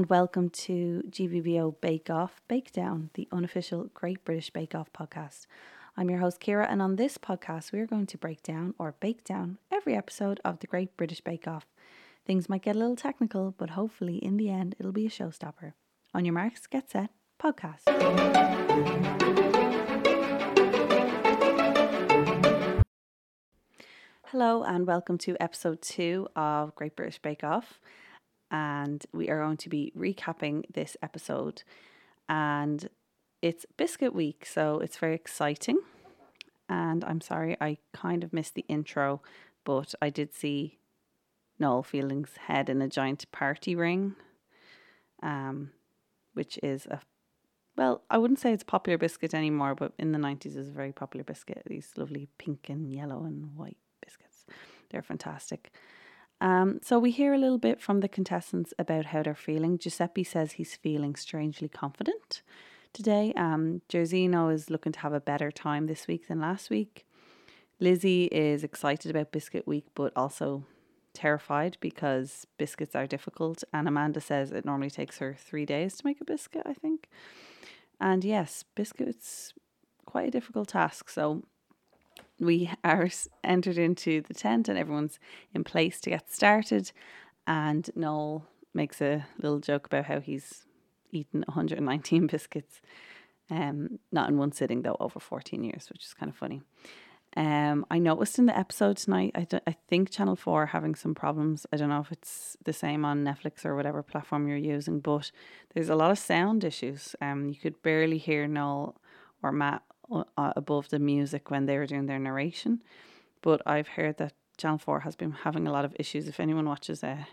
and welcome to GBBO Bake Off Bake Down, the unofficial Great British Bake Off podcast. I'm your host, Kira, and on this podcast, we are going to break down or bake down every episode of the Great British Bake Off. Things might get a little technical, but hopefully, in the end, it'll be a showstopper. On your marks, get set, podcast. Hello, and welcome to episode two of Great British Bake Off. And we are going to be recapping this episode. And it's biscuit week, so it's very exciting. And I'm sorry, I kind of missed the intro, but I did see Noel Fielding's head in a giant party ring, um, which is a well, I wouldn't say it's a popular biscuit anymore, but in the 90s it was a very popular biscuit. These lovely pink and yellow and white biscuits. they're fantastic. Um, so we hear a little bit from the contestants about how they're feeling. Giuseppe says he's feeling strangely confident today. Um, Jairzeno is looking to have a better time this week than last week. Lizzie is excited about Biscuit Week, but also terrified because biscuits are difficult. And Amanda says it normally takes her three days to make a biscuit, I think. And yes, biscuits quite a difficult task. So we are entered into the tent and everyone's in place to get started. And Noel makes a little joke about how he's eaten 119 biscuits, um, not in one sitting though, over 14 years, which is kind of funny. Um, I noticed in the episode tonight, I, I think Channel 4 having some problems. I don't know if it's the same on Netflix or whatever platform you're using, but there's a lot of sound issues. Um, you could barely hear Noel or Matt uh, above the music when they were doing their narration. But I've heard that Channel 4 has been having a lot of issues. If anyone watches uh,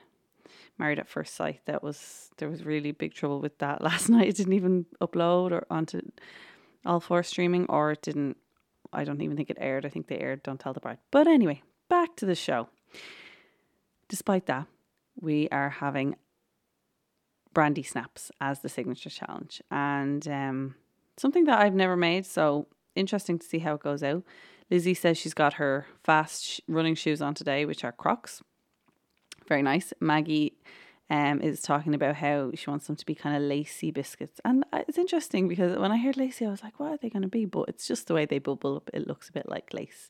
Married at First Sight, that was there was really big trouble with that last night. It didn't even upload or onto all four streaming, or it didn't. I don't even think it aired. I think they aired Don't Tell the Bride. But anyway, back to the show. Despite that, we are having brandy snaps as the signature challenge, and um, something that I've never made. So interesting to see how it goes out. Lizzie says she's got her fast running shoes on today, which are Crocs. Very nice. Maggie um, is talking about how she wants them to be kind of lacy biscuits. And uh, it's interesting because when I heard lacy, I was like, what are they going to be? But it's just the way they bubble up. It looks a bit like lace.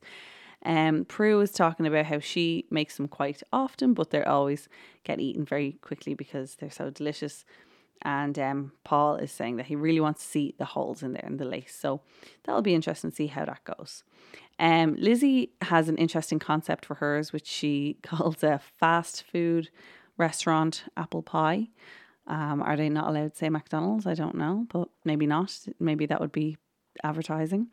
Um, Prue is talking about how she makes them quite often, but they're always get eaten very quickly because they're so delicious. And um, Paul is saying that he really wants to see the holes in there in the lace. So that'll be interesting to see how that goes. Um, Lizzie has an interesting concept for hers, which she calls a fast food restaurant apple pie. Um, are they not allowed to say McDonald's? I don't know, but maybe not. Maybe that would be advertising.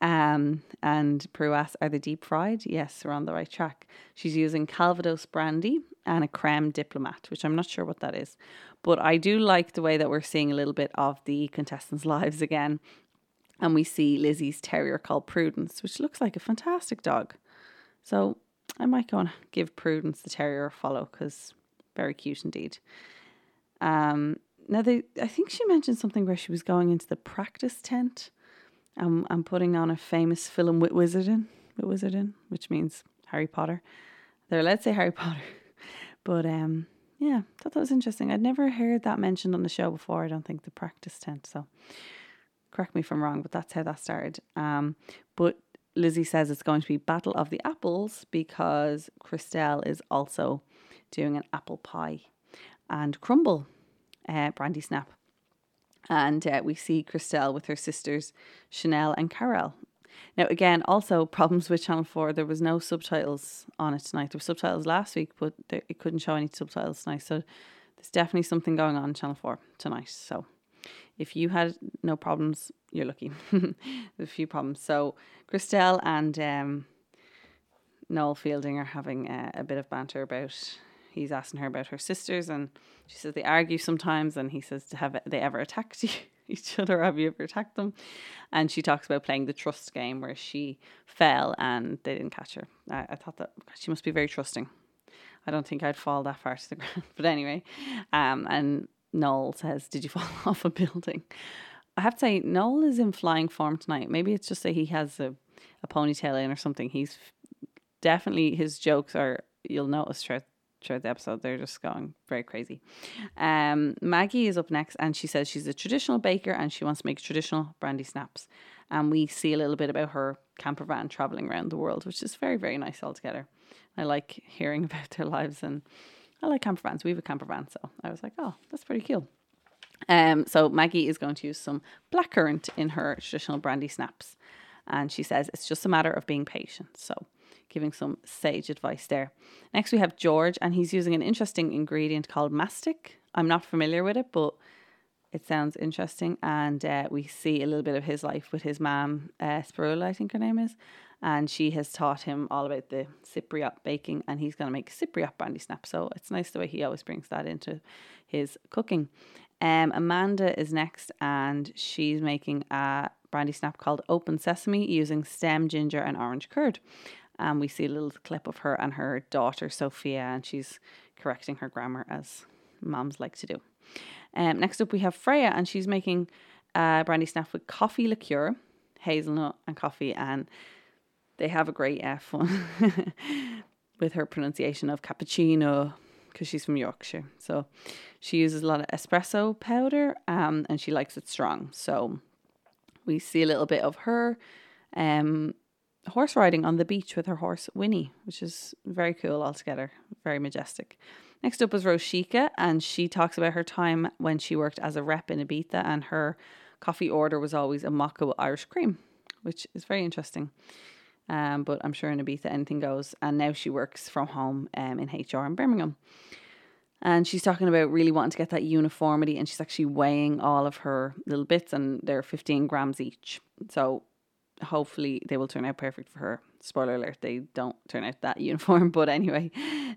Um, and Prue asks, are they deep fried? Yes, we're on the right track. She's using Calvados brandy and a creme diplomat, which I'm not sure what that is. But I do like the way that we're seeing a little bit of the contestants' lives again. And we see Lizzie's terrier called Prudence, which looks like a fantastic dog. So I might go and give Prudence the terrier a follow because very cute indeed. Um, now they, I think she mentioned something where she was going into the practice tent and, and putting on a famous film with Wizarding, with which means Harry Potter. There, let's say Harry Potter, but um, yeah, thought that was interesting. I'd never heard that mentioned on the show before. I don't think the practice tent. So correct me if I'm wrong, but that's how that started. Um, but Lizzie says it's going to be Battle of the Apples because Crystelle is also doing an apple pie and crumble uh, brandy snap. And uh, we see Crystelle with her sisters Chanel and Carol now, again, also problems with Channel 4. There was no subtitles on it tonight. There were subtitles last week, but there, it couldn't show any subtitles tonight. So there's definitely something going on in Channel 4 tonight. So if you had no problems, you're lucky. A few problems. So Crystelle and um, Noel Fielding are having uh, a bit of banter about. He's asking her about her sisters, and she says they argue sometimes, and he says, "Have they ever attacked you?" each other. Have you ever attacked them? And she talks about playing the trust game where she fell and they didn't catch her. I, I thought that she must be very trusting. I don't think I'd fall that far to the ground. But anyway, um, and Noel says, Did you fall off a building? I have to say, Noel is in flying form tonight. Maybe it's just that he has a, a ponytail in or something. He's definitely, his jokes are, you'll notice throughout throughout the episode. They're just going very crazy. Um, Maggie is up next, and she says she's a traditional baker and she wants to make traditional brandy snaps. And we see a little bit about her camper van traveling around the world, which is very very nice altogether. I like hearing about their lives, and I like camper vans. We have a camper van, so I was like, oh, that's pretty cool. Um, so Maggie is going to use some blackcurrant in her traditional brandy snaps, and she says it's just a matter of being patient. So giving some sage advice there. Next, we have George, and he's using an interesting ingredient called mastic. I'm not familiar with it, but it sounds interesting. And uh, we see a little bit of his life with his mom, uh, I think her name is. And she has taught him all about the Cypriot baking, and he's going to make Cypriot brandy snap. So it's nice the way he always brings that into his cooking. Um, Amanda is next, and she's making a brandy snap called Open Sesame using stem ginger and orange curd and we see a little clip of her and her daughter Sophia, and she's correcting her grammar as moms like to do. Um, next up, we have Freya, and she's making uh, brandy snap with coffee liqueur, hazelnut, and coffee, and they have a great F one with her pronunciation of cappuccino because she's from Yorkshire. So she uses a lot of espresso powder, um, and she likes it strong. So we see a little bit of her um, horse riding on the beach with her horse Winnie, which is very cool altogether, very majestic. Next up was Rochica, and she talks about her time when she worked as a rep in Ibiza, and her coffee order was always a mocha with Irish cream, which is very interesting. Um, but I'm sure in Ibiza anything goes. And now she works from home um, in HR in Birmingham. And she's talking about really wanting to get that uniformity, and she's actually weighing all of her little bits, and they're 15 grams each. So hopefully they will turn out perfect for her. Spoiler alert, they don't turn out that uniform. But anyway,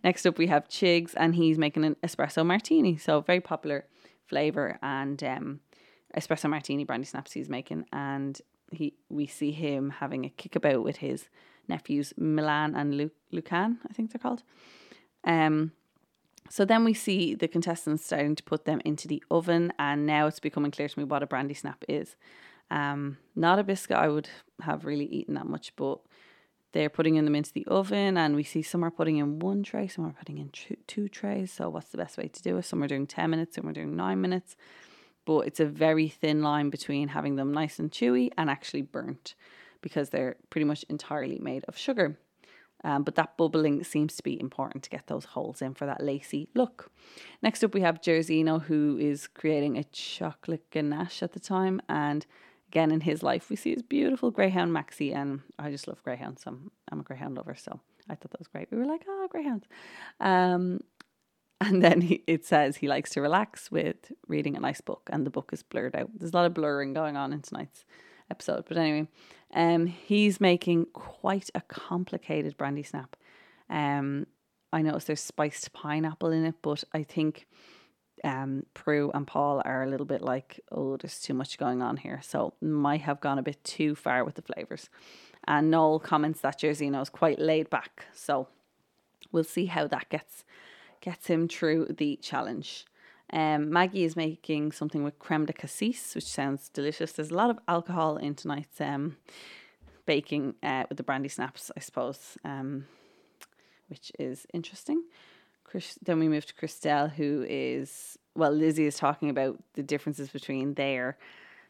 next up we have Chigs and he's making an espresso martini. So very popular flavour and um, espresso martini brandy snaps he's making. And he we see him having a kickabout with his nephews Milan and Lu- Lucan, I think they're called. Um, so then we see the contestants starting to put them into the oven, and now it's becoming clear to me what a brandy snap is. Um, not a biscuit I would have really eaten that much, but they're putting them into the oven, and we see some are putting in one tray, some are putting in two, two trays. So, what's the best way to do it? Some are doing 10 minutes, some are doing nine minutes. But it's a very thin line between having them nice and chewy and actually burnt because they're pretty much entirely made of sugar. Um, but that bubbling seems to be important to get those holes in for that lacy look. Next up, we have Jairzeno, who is creating a chocolate ganache at the time, and again in his life, we see his beautiful greyhound Maxie, and I just love greyhounds. So I'm, I'm a greyhound lover, so I thought that was great. We were like, oh, greyhounds. Um, and then he, it says he likes to relax with reading a nice book, and the book is blurred out. There's a lot of blurring going on in tonight's episode, but anyway, um, he's making quite a complicated brandy snap. Um, I noticed there's spiced pineapple in it, but I think um, Prue and Paul are a little bit like, oh, there's too much going on here. So might have gone a bit too far with the flavours. And Noel comments that Jairzeno is quite laid back. So we'll see how that gets gets him through the challenge. Um, Maggie is making something with creme de cassis, which sounds delicious. There's a lot of alcohol in tonight's um, baking uh, with the brandy snaps, I suppose, um, which is interesting. Chris, then we move to Crystelle, who is well, Lizzie is talking about the differences between their,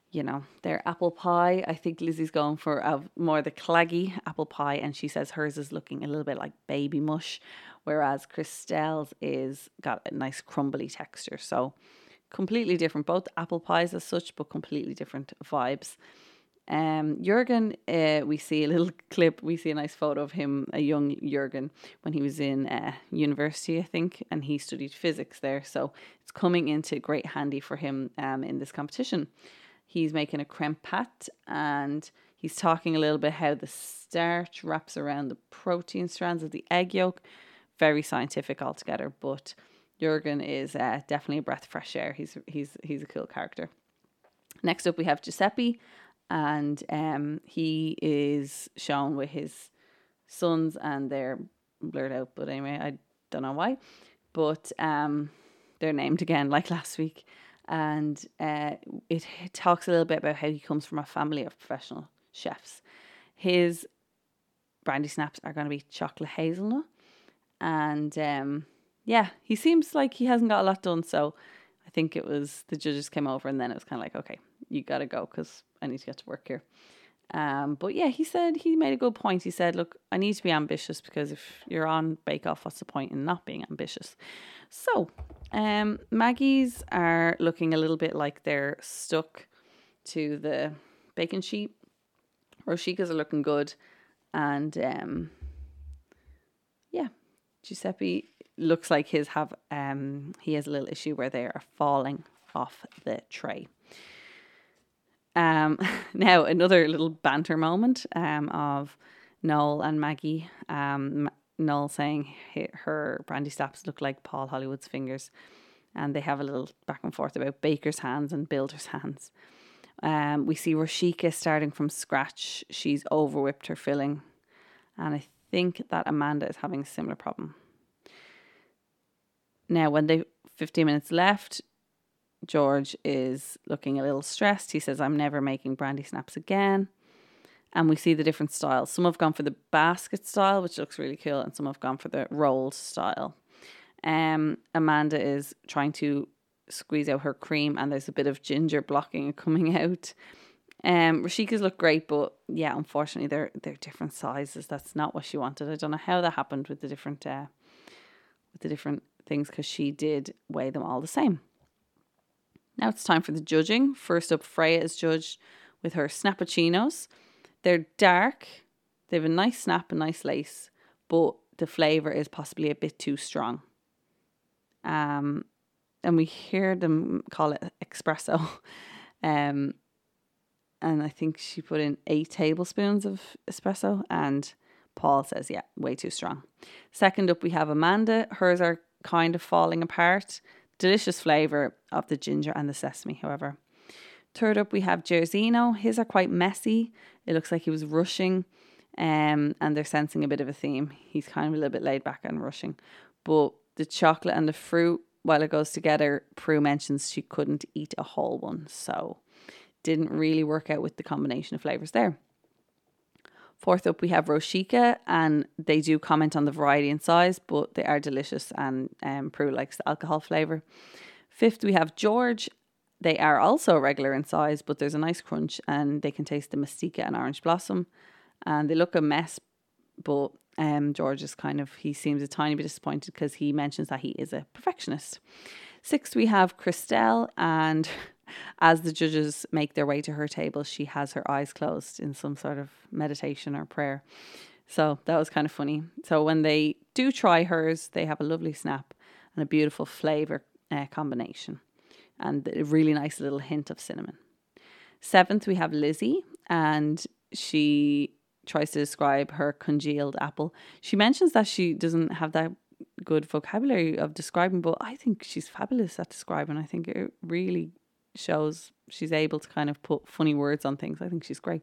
you know, their apple pie. I think Lizzie's going for a more the claggy apple pie, and she says hers is looking a little bit like baby mush, whereas Crystelle's is got a nice crumbly texture. So completely different, both apple pies as such, but completely different vibes. Um, Jurgen, uh, we see a little clip. We see a nice photo of him, a young Jurgen, when he was in uh, university, I think, and he studied physics there. So it's coming into great handy for him um, in this competition. He's making a creme pat and he's talking a little bit how the starch wraps around the protein strands of the egg yolk. Very scientific altogether, but Jurgen is uh, definitely a breath of fresh air. He's he's he's a cool character. Next up, we have Giuseppe, and um, he is shown with his sons, and they're blurred out. But anyway, I don't know why, but um, they're named again like last week, and uh, it, it talks a little bit about how he comes from a family of professional chefs. His brandy snaps are going to be chocolate hazelnut, and um, yeah, he seems like he hasn't got a lot done. So I think it was the judges came over and then it was kind of like, okay, you got to go because I need to get to work here. Um, but yeah, he said he made a good point. He said, "Look, I need to be ambitious because if you're on Bake Off, what's the point in not being ambitious?" So, um, Maggie's are looking a little bit like they're stuck to the baking sheet. Rochica's are looking good, and um, yeah, Giuseppe looks like his have um he has a little issue where they are falling off the tray. Um, now another little banter moment um of Noel and Maggie. Um, Noel saying her brandy snaps look like Paul Hollywood's fingers, and they have a little back and forth about baker's hands and builder's hands. Um, we see Rochica starting from scratch. She's overwhipped her filling, and I think that Amanda is having a similar problem. Now, when they 15 minutes left, George is looking a little stressed. He says, I'm never making brandy snaps again. And we see the different styles. Some have gone for the basket style, which looks really cool, and some have gone for the rolled style. Um, Amanda is trying to squeeze out her cream, and there's a bit of ginger blocking coming out. Um, Rochica's look great, but yeah, unfortunately they're they're different sizes. That's not what she wanted. I don't know how that happened with the different uh, with the different things because she did weigh them all the same. Now it's time for the judging. First up, Freya is judged with her snappuccinos. They're dark, they have a nice snap and nice lace, but the flavour is possibly a bit too strong. Um, and we hear them call it espresso. Um, and I think she put in eight tablespoons of espresso, and Paul says, yeah, way too strong. Second up, we have Amanda. Hers are kind of falling apart. Delicious flavour of the ginger and the sesame, however. Third up, we have Jairzeno. His are quite messy. It looks like he was rushing, um, and they're sensing a bit of a theme. He's kind of a little bit laid back and rushing. But the chocolate and the fruit, while it goes together, Prue mentions she couldn't eat a whole one. So didn't really work out with the combination of flavours there. Fourth up, we have Rochica, and they do comment on the variety and size, but they are delicious, and um, Prue likes the alcohol flavour. Fifth, we have George. They are also regular in size, but there's a nice crunch, and they can taste the mastica and orange blossom. And they look a mess, but um, George is kind of, he seems a tiny bit disappointed because he mentions that he is a perfectionist. Sixth, we have Crystelle, and as the judges make their way to her table, she has her eyes closed in some sort of meditation or prayer. So that was kind of funny. So when they do try hers, they have a lovely snap and a beautiful flavor uh, combination and a really nice little hint of cinnamon. Seventh, we have Lizzie, and she tries to describe her congealed apple. She mentions that she doesn't have that good vocabulary of describing, but I think she's fabulous at describing. I think it really shows she's able to kind of put funny words on things. I think she's great.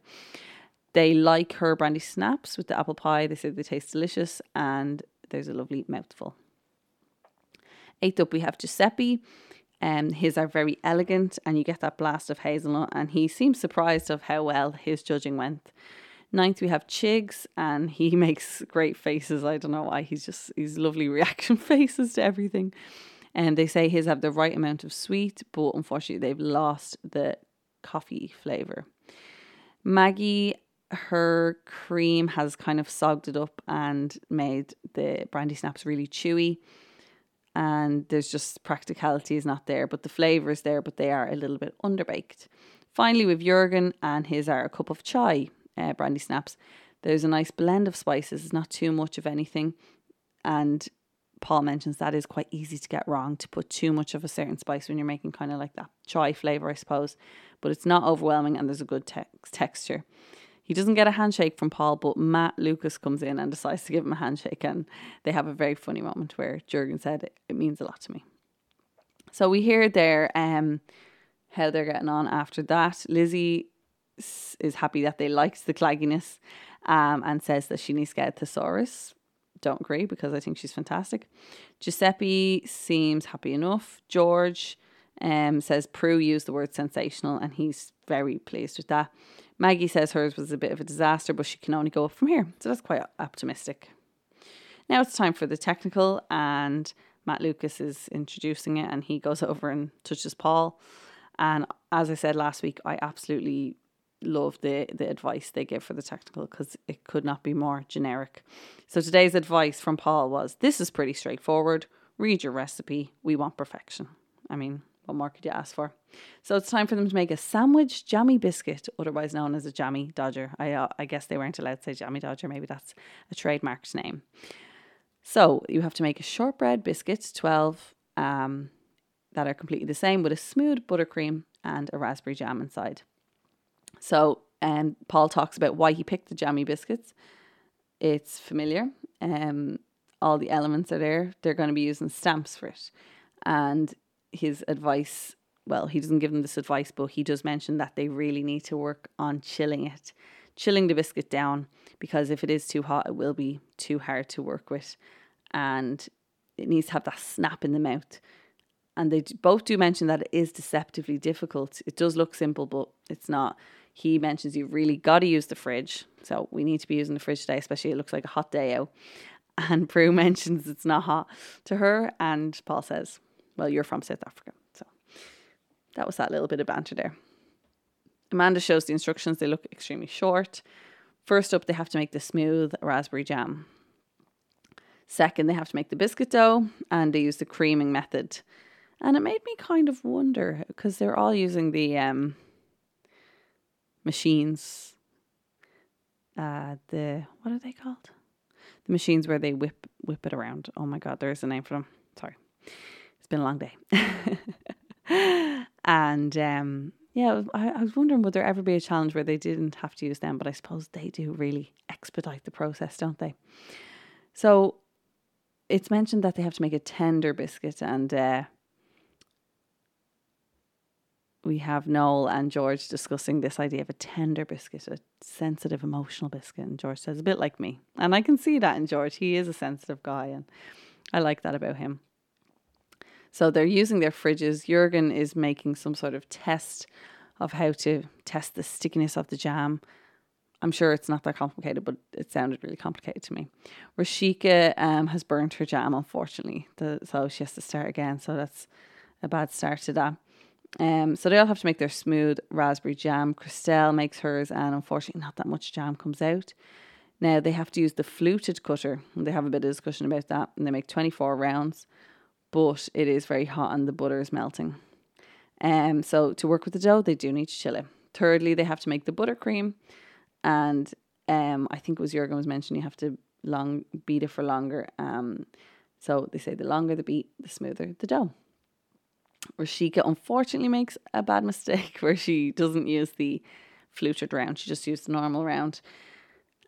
They like her brandy snaps with the apple pie. They say they taste delicious and there's a lovely mouthful. Eighth up, we have Giuseppe. Um, his are very elegant, and you get that blast of hazelnut. And he seems surprised of how well his judging went. Ninth, we have Chigs, and he makes great faces. I don't know why. He's just he's lovely reaction faces to everything. And they say his have the right amount of sweet, but unfortunately they've lost the coffee flavour. Maggie, her cream has kind of sogged it up and made the brandy snaps really chewy. And there's just practicality is not there, but the flavour is there, but they are a little bit underbaked. Finally, with Jurgen and his are a cup of chai uh, brandy snaps. There's a nice blend of spices, it's not too much of anything. And Paul mentions that is quite easy to get wrong to put too much of a certain spice when you're making kind of like that chai flavor, I suppose. But it's not overwhelming and there's a good te- texture. He doesn't get a handshake from Paul, but Matt Lucas comes in and decides to give him a handshake, and they have a very funny moment where Jurgen said, "It means a lot to me." So we hear there um, how they're getting on after that. Lizzie is happy that they liked the clagginess um, and says that she needs to get a thesaurus don't agree because I think she's fantastic. Giuseppe seems happy enough. George um, says Prue used the word sensational and he's very pleased with that. Maggie says hers was a bit of a disaster, but she can only go up from here. So that's quite optimistic. Now it's time for the technical, and Matt Lucas is introducing it and he goes over and touches Paul. And as I said last week, I absolutely love the the advice they give for the technical because it could not be more generic. So today's advice from Paul was this is pretty straightforward. Read your recipe. We want perfection. I mean, what more could you ask for? So it's time for them to make a sandwich jammy biscuit, otherwise known as a jammy dodger. I uh, I guess they weren't allowed to say jammy dodger. Maybe that's a trademarked name. So you have to make a shortbread biscuit, twelve um, that are completely the same, with a smooth buttercream and a raspberry jam inside. So, and um, Paul talks about why he picked the jammy biscuits. It's familiar. Um, all the elements are there. They're going to be using stamps for it. And his advice, well, he doesn't give them this advice, but he does mention that they really need to work on chilling it, chilling the biscuit down, because if it is too hot, it will be too hard to work with. And it needs to have that snap in the mouth. And they both do mention that it is deceptively difficult. It does look simple, but it's not he mentions you've really got to use the fridge. So we need to be using the fridge today, especially it looks like a hot day out. And Prue mentions it's not hot to her, and Paul says, Well, you're from South Africa. So that was that little bit of banter there. Amanda shows the instructions, they look extremely short. First up, they have to make the smooth raspberry jam. Second, they have to make the biscuit dough, and they use the creaming method. And it made me kind of wonder because they're all using the um, machines. Uh, the what are they called? The machines where they whip whip it around. Oh my god, there's a name for them. Sorry, it's been a long day. and um, yeah, I, I was wondering would there ever be a challenge where they didn't have to use them, but I suppose they do really expedite the process, don't they? So it's mentioned that they have to make a tender biscuit and uh, we have Noel and George discussing this idea of a tender biscuit, a sensitive, emotional biscuit. And George says, a bit like me. And I can see that in George. He is a sensitive guy, and I like that about him. So they're using their fridges. Jurgen is making some sort of test of how to test the stickiness of the jam. I'm sure it's not that complicated, but it sounded really complicated to me. Rochica um, has burnt her jam, unfortunately, the, so she has to start again. So that's a bad start to that. Um, so they all have to make their smooth raspberry jam. Crystelle makes hers, and unfortunately, not that much jam comes out. Now they have to use the fluted cutter, they have a bit of discussion about that. And they make 24 rounds, but it is very hot and the butter is melting. Um, so to work with the dough, they do need to chill it. Thirdly, they have to make the buttercream, and um, I think it was Jurgen was mentioning you have to long beat it for longer. Um, so they say the longer the beat, the smoother the dough. Rashika unfortunately makes a bad mistake where she doesn't use the fluted round, she just used the normal round.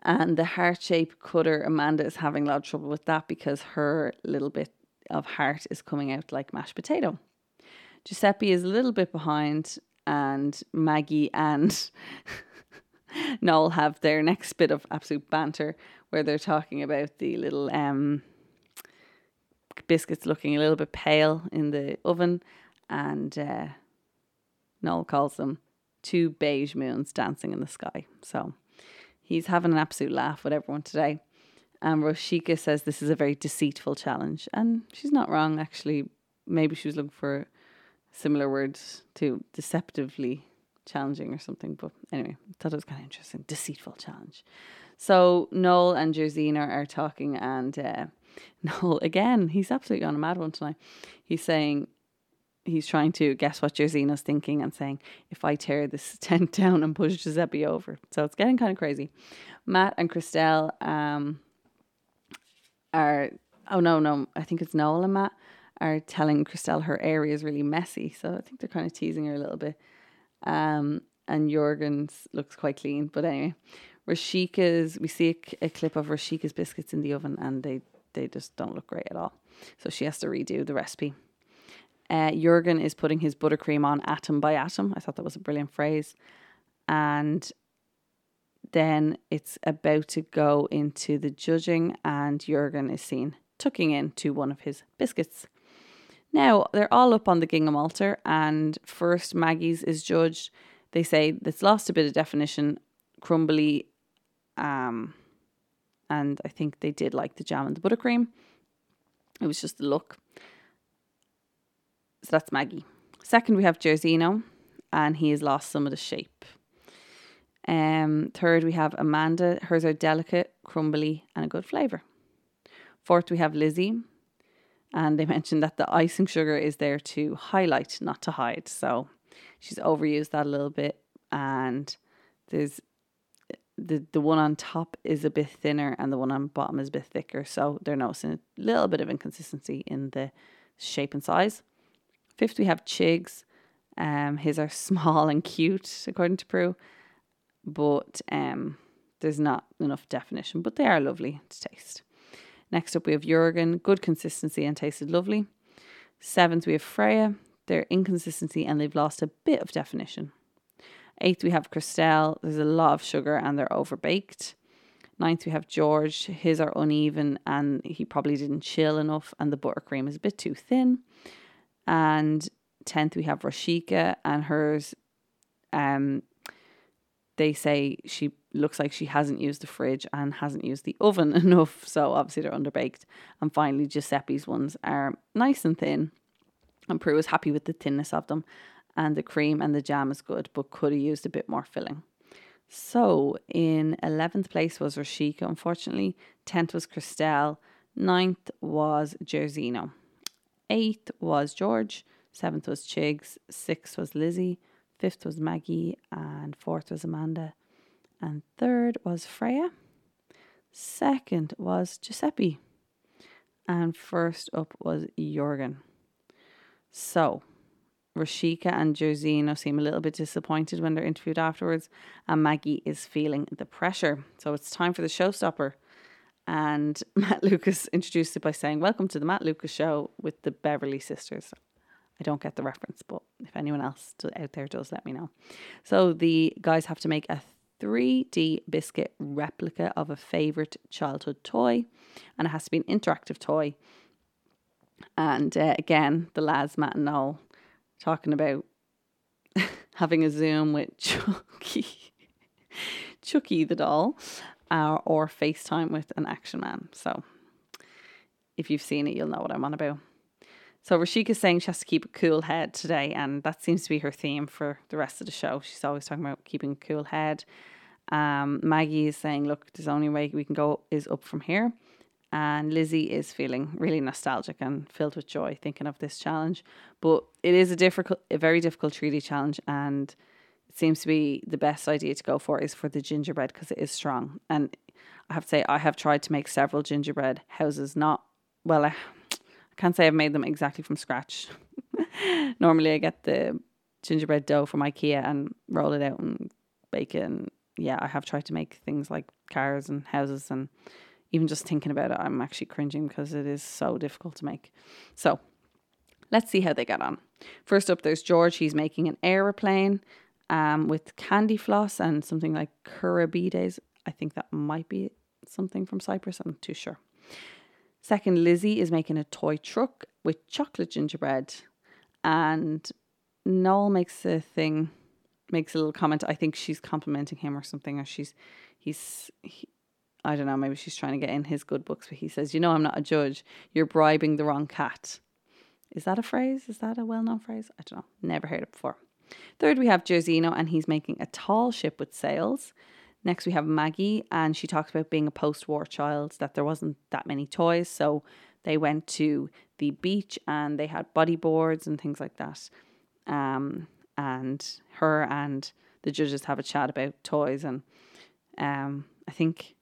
And the heart shape cutter, Amanda is having a lot of trouble with that because her little bit of heart is coming out like mashed potato. Giuseppe is a little bit behind, and Maggie and Noel have their next bit of absolute banter where they're talking about the little um, biscuits looking a little bit pale in the oven and uh, Noel calls them two beige moons dancing in the sky. So he's having an absolute laugh with everyone today. And Rochica says this is a very deceitful challenge. And she's not wrong, actually. Maybe she was looking for similar words to deceptively challenging or something. But anyway, I thought it was kind of interesting. Deceitful challenge. So Noel and Jairzeno are talking, and uh, Noel, again, he's absolutely on a mad one tonight. He's saying, he's trying to guess what Jairzeno's thinking and saying, if I tear this tent down and push Giuseppe over. So it's getting kind of crazy. Matt and Crystelle um, are, oh no, no, I think it's Noel and Matt are telling Crystelle her area is really messy. So I think they're kind of teasing her a little bit. Um, and Jurgen's looks quite clean. But anyway, Rashika's, we see a, a clip of Rashika's biscuits in the oven and they, they just don't look great at all. So she has to redo the recipe. Uh, Jurgen is putting his buttercream on atom by atom. I thought that was a brilliant phrase. And then it's about to go into the judging, and Jurgen is seen tucking into one of his biscuits. Now, they're all up on the gingham altar, and first Maggie's is judged. They say it's lost a bit of definition, crumbly, um, and I think they did like the jam and the buttercream. It was just the look. So that's Maggie. Second, we have Jairzeno, and he has lost some of the shape. Um, third, we have Amanda. Hers are delicate, crumbly, and a good flavour. Fourth, we have Lizzie. And they mentioned that the icing sugar is there to highlight, not to hide. So she's overused that a little bit. And there's the the one on top is a bit thinner and the one on bottom is a bit thicker. So they're noticing a little bit of inconsistency in the shape and size. Fifth, we have Chigs. Um, his are small and cute, according to Prue, but um, there's not enough definition, but they are lovely to taste. Next up, we have Jurgen, good consistency and tasted lovely. Seventh, we have Freya, their inconsistency and they've lost a bit of definition. Eighth, we have Crystelle. There's a lot of sugar and they're overbaked. Ninth, we have George. His are uneven and he probably didn't chill enough, and the buttercream is a bit too thin. And tenth, we have Rashika, and hers, um, they say she looks like she hasn't used the fridge and hasn't used the oven enough, so obviously they're underbaked. And finally, Giuseppe's ones are nice and thin, and Prue is happy with the thinness of them and the cream and the jam is good, but could have used a bit more filling. So in 11th place was Rashika, unfortunately. 10th was Crystelle. 9th was Jairzeno. 8th was George. 7th was Chigs. 6th was Lizzie. 5th was Maggie. And 4th was Amanda. And 3rd was Freya. 2nd was Giuseppe. And first up was Jorgen. So Rashika and Jairzeno seem a little bit disappointed when they're interviewed afterwards, and Maggie is feeling the pressure. So it's time for the showstopper. And Matt Lucas introduced it by saying, Welcome to the Matt Lucas Show with the Beverley Sisters. I don't get the reference, but if anyone else out there does, let me know. So the guys have to make a 3D biscuit replica of a favourite childhood toy, and it has to be an interactive toy. And uh, again, the lads, Matt and Noel, talking about having a Zoom with Chucky, Chucky the doll, uh, or FaceTime with an action man. So if you've seen it, you'll know what I'm on about. So Rashika's saying she has to keep a cool head today, and that seems to be her theme for the rest of the show. She's always talking about keeping a cool head. Um, Maggie is saying, "Look, the only way we can go is up from here." And Lizzie is feeling really nostalgic and filled with joy thinking of this challenge. But it is a difficult, a very difficult 3D challenge, and it seems to be the best idea to go for is for the gingerbread because it is strong. And I have to say, I have tried to make several gingerbread houses. Not well, I, I can't say I've made them exactly from scratch. Normally, I get the gingerbread dough from IKEA and roll it out and bake it. And yeah, I have tried to make things like cars and houses and even just thinking about it, I'm actually cringing because it is so difficult to make. So let's see how they get on. First up, there's George. He's making an aeroplane um, with candy floss and something like kourabiedes. I think that might be something from Cyprus. I'm not too sure. Second, Lizzie is making a toy truck with chocolate gingerbread. And Noel makes a thing, makes a little comment. I think she's complimenting him or something, or she's, he's, he, I don't know, maybe she's trying to get in his good books, but he says, You know, I'm not a judge. You're bribing the wrong cat. Is that a phrase? Is that a well known phrase? I don't know. Never heard it before. Third, we have Jairzeno, and he's making a tall ship with sails. Next, we have Maggie, and she talks about being a post war child, that there wasn't that many toys. So they went to the beach and they had bodyboards and things like that. Um, and her and the judges have a chat about toys. And um, I think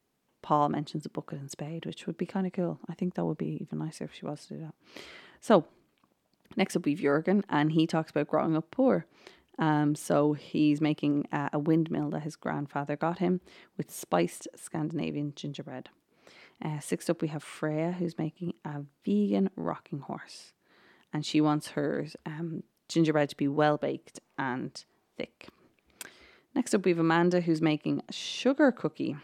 Paul mentions a bucket and spade, which would be kind of cool. I think that would be even nicer if she was to do that. So, next up, we've Jurgen, and he talks about growing up poor. Um, so he's making a, a windmill that his grandfather got him with spiced Scandinavian gingerbread. Uh, sixth up, we have Freya, who's making a vegan rocking horse, and she wants her um, gingerbread to be well baked and thick. Next up, we have Amanda, who's making a sugar cookie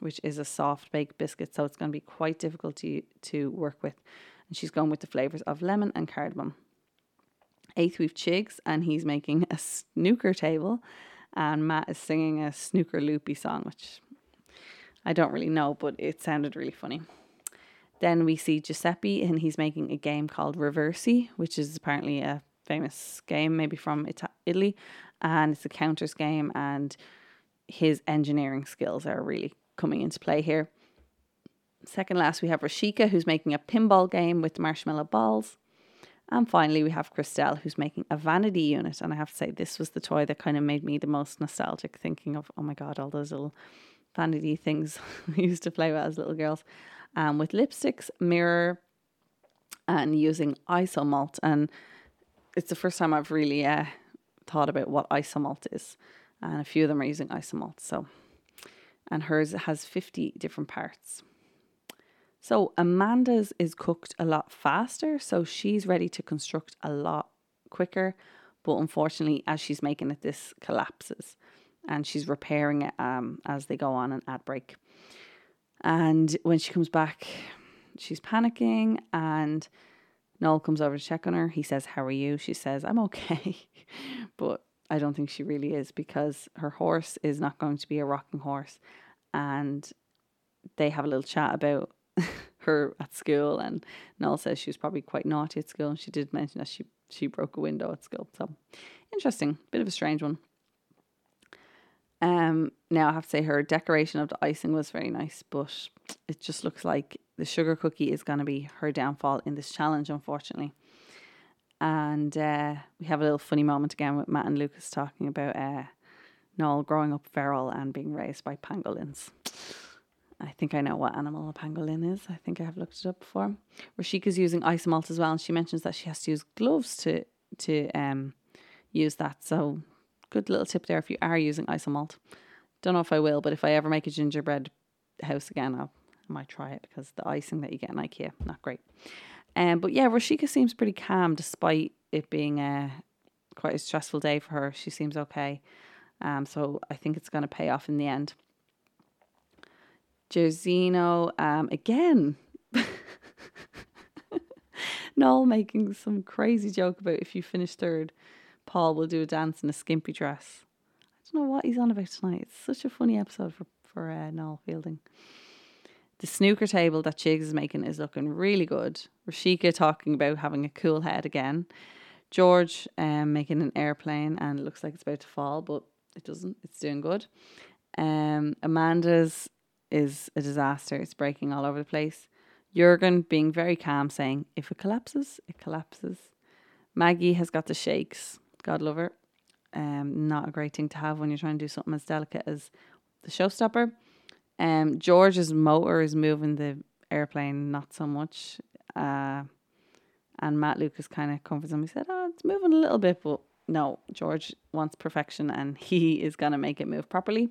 which is a soft baked biscuit. So it's going to be quite difficult to, to work with. And she's going with the flavours of lemon and cardamom. Eighth, we've Chigs, and he's making a snooker table. And Matt is singing a snooker loopy song, which I don't really know, but it sounded really funny. Then we see Giuseppe, and he's making a game called Reversi, which is apparently a famous game, maybe from Ita- Italy, and it's a counters game, and his engineering skills are really coming into play here. Second last, we have Rashika, who's making a pinball game with marshmallow balls. And finally, we have Crystelle, who's making a vanity unit. And I have to say, this was the toy that kind of made me the most nostalgic, thinking of, oh my God, all those little vanity things we used to play with as little girls. Um, with lipsticks, mirror, and using isomalt. And it's the first time I've really uh, thought about what isomalt is. And a few of them are using isomalt. So, and hers has 50 different parts. So Amanda's is cooked a lot faster, so she's ready to construct a lot quicker. But unfortunately, as she's making it, this collapses, and she's repairing it um, as they go on an ad break. And when she comes back, she's panicking, and Noel comes over to check on her. He says, "How are you?" She says, "I'm okay," but I don't think she really is because her horse is not going to be a rocking horse, and they have a little chat about her at school, and Noel says she was probably quite naughty at school. And she did mention that she she broke a window at school. So interesting, bit of a strange one. Um, now I have to say her decoration of the icing was very nice, but it just looks like the sugar cookie is going to be her downfall in this challenge, unfortunately. And uh, we have a little funny moment again with Matt and Lucas talking about uh, Noel growing up feral and being raised by pangolins. I think I know what animal a pangolin is. I think I have looked it up before. Rashika's using isomalt as well, and she mentions that she has to use gloves to to um use that. So good little tip there if you are using isomalt. Don't know if I will, but if I ever make a gingerbread house again, I'll, I might try it because the icing that you get in IKEA not great. Um, but yeah, Rashika seems pretty calm despite it being a quite a stressful day for her. She seems okay. Um, so I think it's going to pay off in the end. Josino, um, again. Noel making some crazy joke about if you finish third, Paul will do a dance in a skimpy dress. I don't know what he's on about tonight. It's such a funny episode for, for uh, Noel Fielding. The snooker table that Chigs is making is looking really good. Rashika talking about having a cool head again. George um, making an airplane and looks like it's about to fall, but it doesn't. It's doing good. Um, Amanda's is a disaster. It's breaking all over the place. Jurgen being very calm, saying, if it collapses, it collapses. Maggie has got the shakes. God love her. Um, not a great thing to have when you're trying to do something as delicate as the showstopper. Um, George's motor is moving the airplane not so much. Uh, and Matt Lucas kind of comforts him. He said, "Oh, it's moving a little bit, but no, George wants perfection, and he is gonna make it move properly."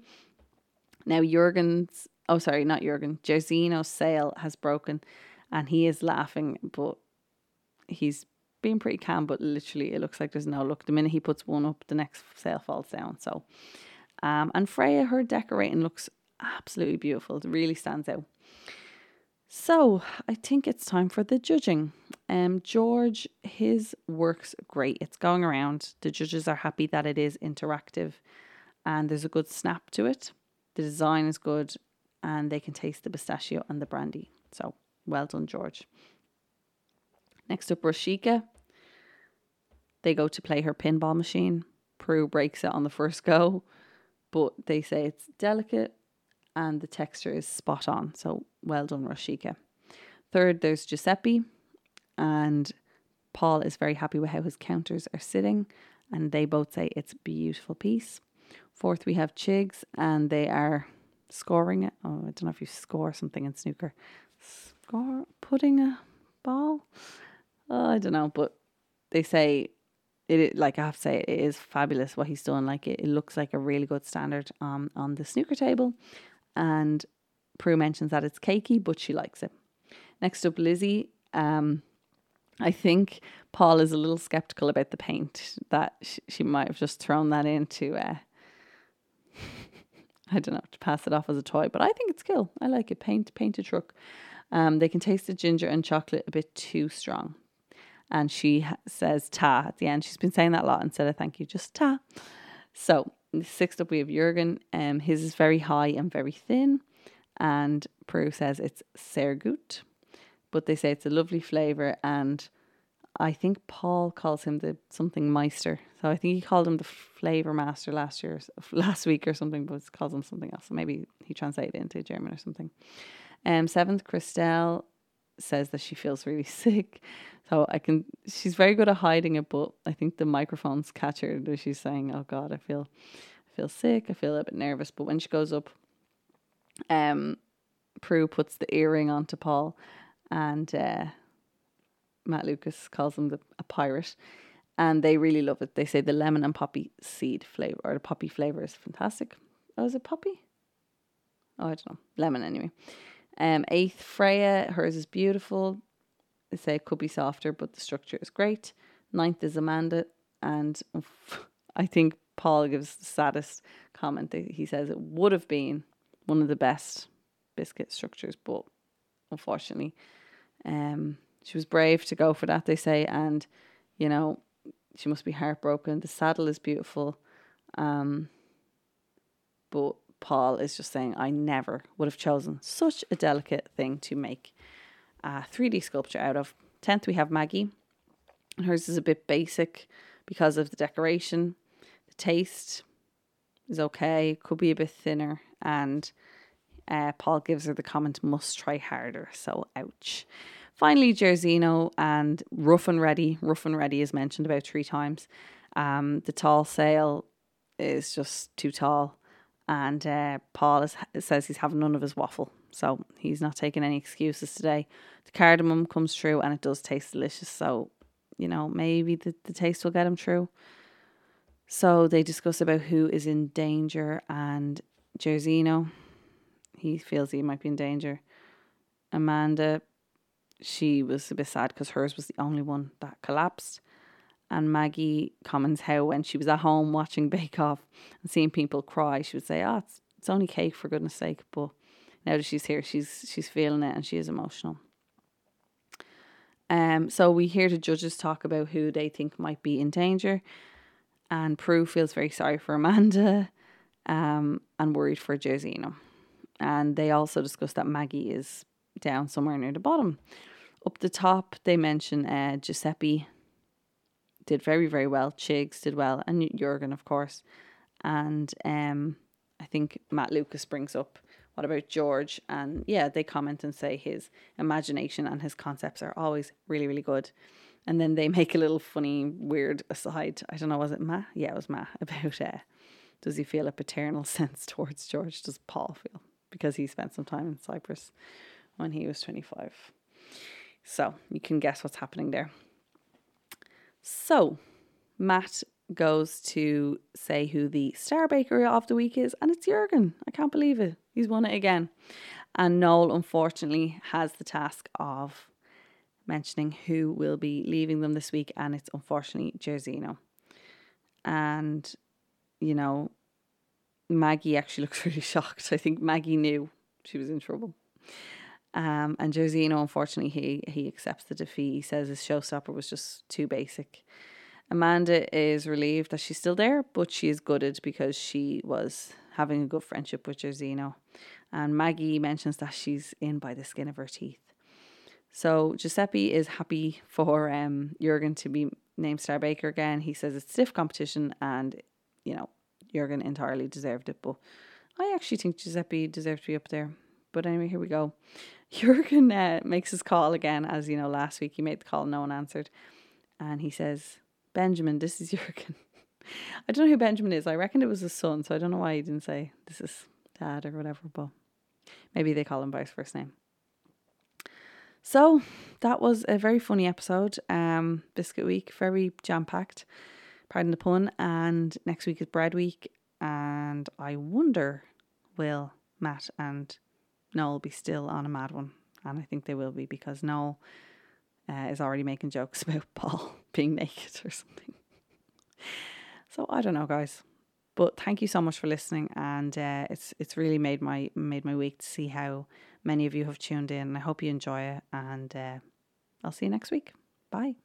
Now Jurgen's oh sorry, not Jurgen, Josino's sail has broken and he is laughing, but he's being pretty calm, but literally it looks like there's no look. The minute he puts one up, the next sail falls down. So um and Freya, her decorating looks absolutely beautiful. It really stands out. So I think it's time for the judging. Um George, his work's great. It's going around. The judges are happy that it is interactive and there's a good snap to it. The design is good and they can taste the pistachio and the brandy. So well done, George. Next up, Rashika. They go to play her pinball machine. Prue breaks it on the first go, but they say it's delicate and the texture is spot on. So well done, Rashika. Third, there's Giuseppe, and Paul is very happy with how his counters are sitting, and they both say it's a beautiful piece. Fourth, we have Chigs, and they are scoring it. Oh, I don't know if you score something in snooker. Score putting a ball. Oh, I don't know, but they say it. Like I have to say, it is fabulous what he's done. Like it, it looks like a really good standard um on the snooker table, and Prue mentions that it's cakey, but she likes it. Next up, Lizzie. Um, I think Paul is a little skeptical about the paint that she, she might have just thrown that into uh, I don't know, to pass it off as a toy, but I think it's cool. I like it. Paint, paint a truck. Um, they can taste the ginger and chocolate a bit too strong. And she says ta at the end. She's been saying that a lot instead of thank you, just ta. So, sixth up, we have Jurgen. Um, his is very high and very thin. And Prue says it's sehr gut. but they say it's a lovely flavour and I think Paul calls him the something Meister. So I think he called him the flavor master last year, last week or something, but calls him something else. So maybe he translated it into German or something. Um, seventh, Crystelle says that she feels really sick. So I can, she's very good at hiding it, but I think the microphones catch her. She's saying, "Oh God, I feel, I feel sick. I feel a bit nervous." But when she goes up, um, Prue puts the earring onto Paul, and uh, Matt Lucas calls him the, a pirate, and they really love it. They say the lemon and poppy seed flavor or the poppy flavor is fantastic. Oh, is it poppy? Oh, I don't know. Lemon anyway. Um, eighth, Freya, hers is beautiful. They say it could be softer, but the structure is great. Ninth is Amanda, and I think Paul gives the saddest comment. He says it would have been one of the best biscuit structures, but unfortunately, um, she was brave to go for that. They say, and you know, she must be heartbroken. The saddle is beautiful, um, but Paul is just saying, I never would have chosen such a delicate thing to make a 3D sculpture out of. 10th, we have Maggie. And hers is a bit basic because of the decoration. The taste is okay, could be a bit thinner. And uh, Paul gives her the comment, must try harder. So, ouch. Finally, Jairzeno and Rough and Ready. Rough and Ready is mentioned about three times. Um, the tall sail is just too tall and uh, Paul is, says he's having none of his waffle, so he's not taking any excuses today. The cardamom comes through, and it does taste delicious. So, you know, maybe the, the taste will get him through. So they discuss about who is in danger, and Jairzeno, he feels he might be in danger. Amanda, she was a bit sad because hers was the only one that collapsed. And Maggie comments how when she was at home watching Bake Off and seeing people cry, she would say, "Oh, it's it's only cake for goodness sake." But now that she's here, she's she's feeling it and she is emotional. Um, so we hear the judges talk about who they think might be in danger, and Prue feels very sorry for Amanda, um, and worried for Jairzeno. And they also discuss that Maggie is down somewhere near the bottom. Up the top, they mention uh, Giuseppe did very, very well. Chigs did well, and Jurgen, of course. And um, I think Matt Lucas brings up what about George? And yeah, they comment and say his imagination and his concepts are always really, really good. And then they make a little funny, weird aside. I don't know, was it Matt? Yeah, it was Matt about uh, does he feel a paternal sense towards George? Does Paul feel? Because he spent some time in Cyprus when he was 25. So you can guess what's happening there. So, Matt goes to say who the star baker of the week is, and it's Jurgen. I can't believe it. He's won it again. And Noel, unfortunately, has the task of mentioning who will be leaving them this week, and it's unfortunately Jairzeno. And, you know, Maggie actually looks really shocked. I think Maggie knew she was in trouble. Um, and Jairzeno, unfortunately, he he accepts the defeat. He says his showstopper was just too basic. Amanda is relieved that she's still there, but she is gutted because she was having a good friendship with Jairzeno. And Maggie mentions that she's in by the skin of her teeth. So Giuseppe is happy for um, Jurgen to be named Star Baker again. He says it's stiff competition and, you know, Jurgen entirely deserved it. But I actually think Giuseppe deserved to be up there. But anyway, here we go. Jurgen uh, makes his call again, as you know, last week he made the call, no one answered. And he says, Benjamin, this is Jurgen. I don't know who Benjamin is. I reckon it was his son, so I don't know why he didn't say this is dad or whatever, but maybe they call him by his first name. So that was a very funny episode. Um, Biscuit Week, very jam packed. Pardon the pun. And next week is Bread Week, and I wonder will Matt and Noel will be still on a mad one. And I think they will be because Noel uh, is already making jokes about Paul being naked or something. so I don't know, guys. But thank you so much for listening, and uh, it's it's really made my made my week to see how many of you have tuned in. I hope you enjoy it, and uh, I'll see you next week. Bye.